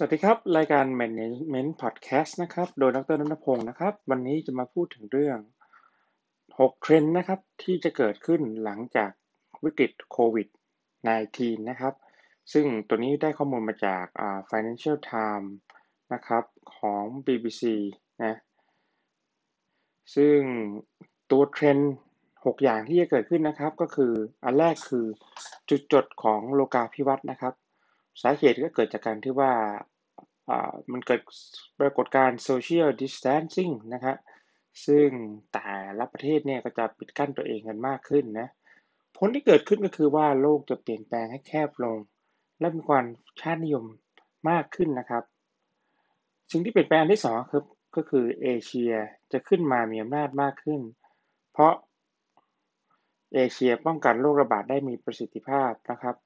สวัสดีครับ รายการ Management Podcast นะครับ โดยดรนนทพงศ์นะครับ วันนี้จะมาพูดถึงเรื่อง 6 เทรนด์นะครับ ที่จะเกิดขึ้นหลังจากวิกฤตโควิด -19 นะครับ ซึ่งตัวนี้ได้ข้อมูลมาจาก Financial Times นะครับ ของ BBC นะ ซึ่งตัวเทรนด์ 6 อย่างที่จะเกิดขึ้นนะครับ ก็คือ อันแรกคือจุดจดของโลกาภิวัตน์นะครับ สาเหตุก็เกิดจากการที่ว่ามันเกิดปรากฏการณ์ social distancing นะครับซึ่งแต่ละประเทศเนี่ยก็จะปิดกั้นตัวเองกันมากขึ้นนะผลที่เกิดขึ้นก็คือว่าโลกจะเปลี่ยนแปลงให้แคบลง และมีความชาตินิยมมากขึ้นนะครับ สิ่งที่เปลี่ยนแปลงที่สองคือก็คือเอเชียจะขึ้นมามีอำนาจมากขึ้น เพราะเอเชียป้องกันโรคระบาดได้มีประสิทธิภาพนะครับ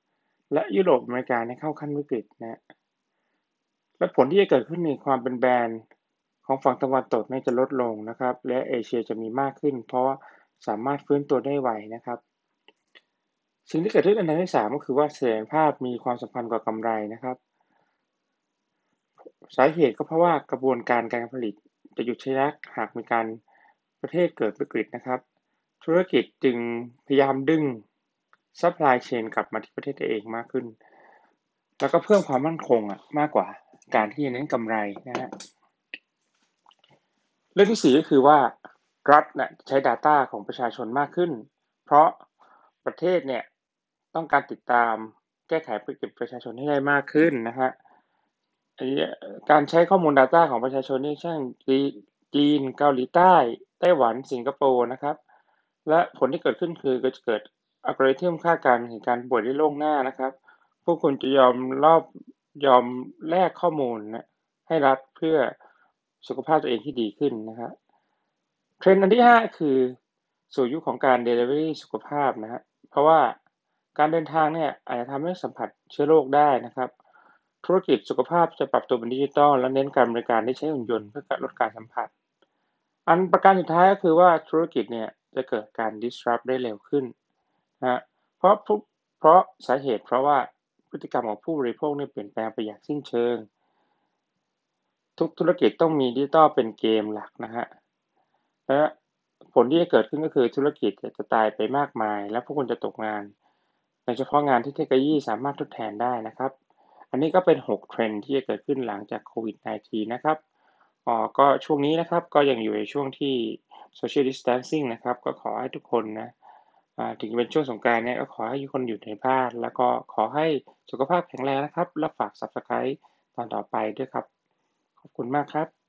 และยุโรปอเมริกาเข้าขั้นวิกฤตนะและผลที่จะเกิดขึ้นในความเป็นแบรนด์ของฝั่งตะวันตกน่าจะลดลงนะครับ และเอเชียจะมีมากขึ้น เพราะสามารถฟื้นตัวได้ไวนะครับ สิ่งที่เกิดขึ้นอันดับที่สามก็คือว่าเสถียรภาพมีความสัมพันธ์กับกำไรนะครับ สาเหตุก็เพราะว่ากระบวนการการผลิตจะหยุดชะงักหากมีการประเทศเกิดวิกฤตนะครับ ธุรกิจจึงพยายามดึง supply chain กลับมาที่ประเทศตัวเองมากขึ้น แล้วก็เพิ่มความมั่นคงอะมากกว่าการที่จะเน้นกำไรนะฮะเรื่องที่สี่ก็คือว่ารัฐนะใช้ Data ของประชาชนมากขึ้น เพราะประเทศเนี่ยต้องการติดตามแก้ไขปริกิประชาชนให้ได้มากขึ้นนะฮะการใช้ข้อมูล Data ของประชาชนนี่เช่นจีนเกาหลีใต้ ไต้หวันสิงคโปร์นะครับ และผลที่เกิดขึ้นคือก็จะเกิด อัลกอริทึมคาดการณ์เหตุการณ์ป่วยได้ล่วงหน้านะครับ พวกคุณจะยอมรอบยอมแลกข้อมูลนะให้รัฐเพื่อสุขภาพตัวเองที่ดีขึ้นนะครับเทรนด์อันที่ 5 คือสู่ยุคของการ Delivery สุขภาพนะฮะเพราะว่าการเดินทางเนี่ยอาจจะทำให้สัมผัสเชื้อโรคได้นะครับ ธุรกิจสุขภาพจะปรับตัวเป็นดิจิทัลและเน้นการบริการที่ใช้หุ่นยนต์เพื่อลดการสัมผัส อันประการสุดท้ายก็คือว่าธุรกิจเนี่ยจะเกิดการ disrupt ได้เร็วขึ้น นะเพราะเพราะสาเหตุ เพราะว่าพฤติกรรมของผู้บริโภคเนี่ยเปลี่ยนแปลงไปอย่างสิ้นเชิง ทุกธุรกิจต้องมีดิจิตอลเป็นเกมหลักนะฮะและผลที่จะเกิดขึ้นก็คือธุรกิจจะตายไปมากมาย และพวกคุณจะตกงานโดยเฉพาะงานที่เทคโนโลยีสามารถทดแทนได้นะครับ อันนี้ก็เป็น 6 เทรนด์ที่จะเกิดขึ้นหลังจากโควิด -19 นะครับอ๋อก็ช่วงนี้นะครับก็ยังอยู่ในช่วงที่ social distancing นะครับ ก็ขอให้ทุกคนนะ ถึงเป็นช่วงสงการเนี่ยก็ขอให้ทุกคนอยู่ในบ้าน แล้วก็ขอให้สุขภาพแข็งแรงนะครับ แล้วฝาก subscribe ตอนต่อไปด้วยครับ ขอบคุณมากครับ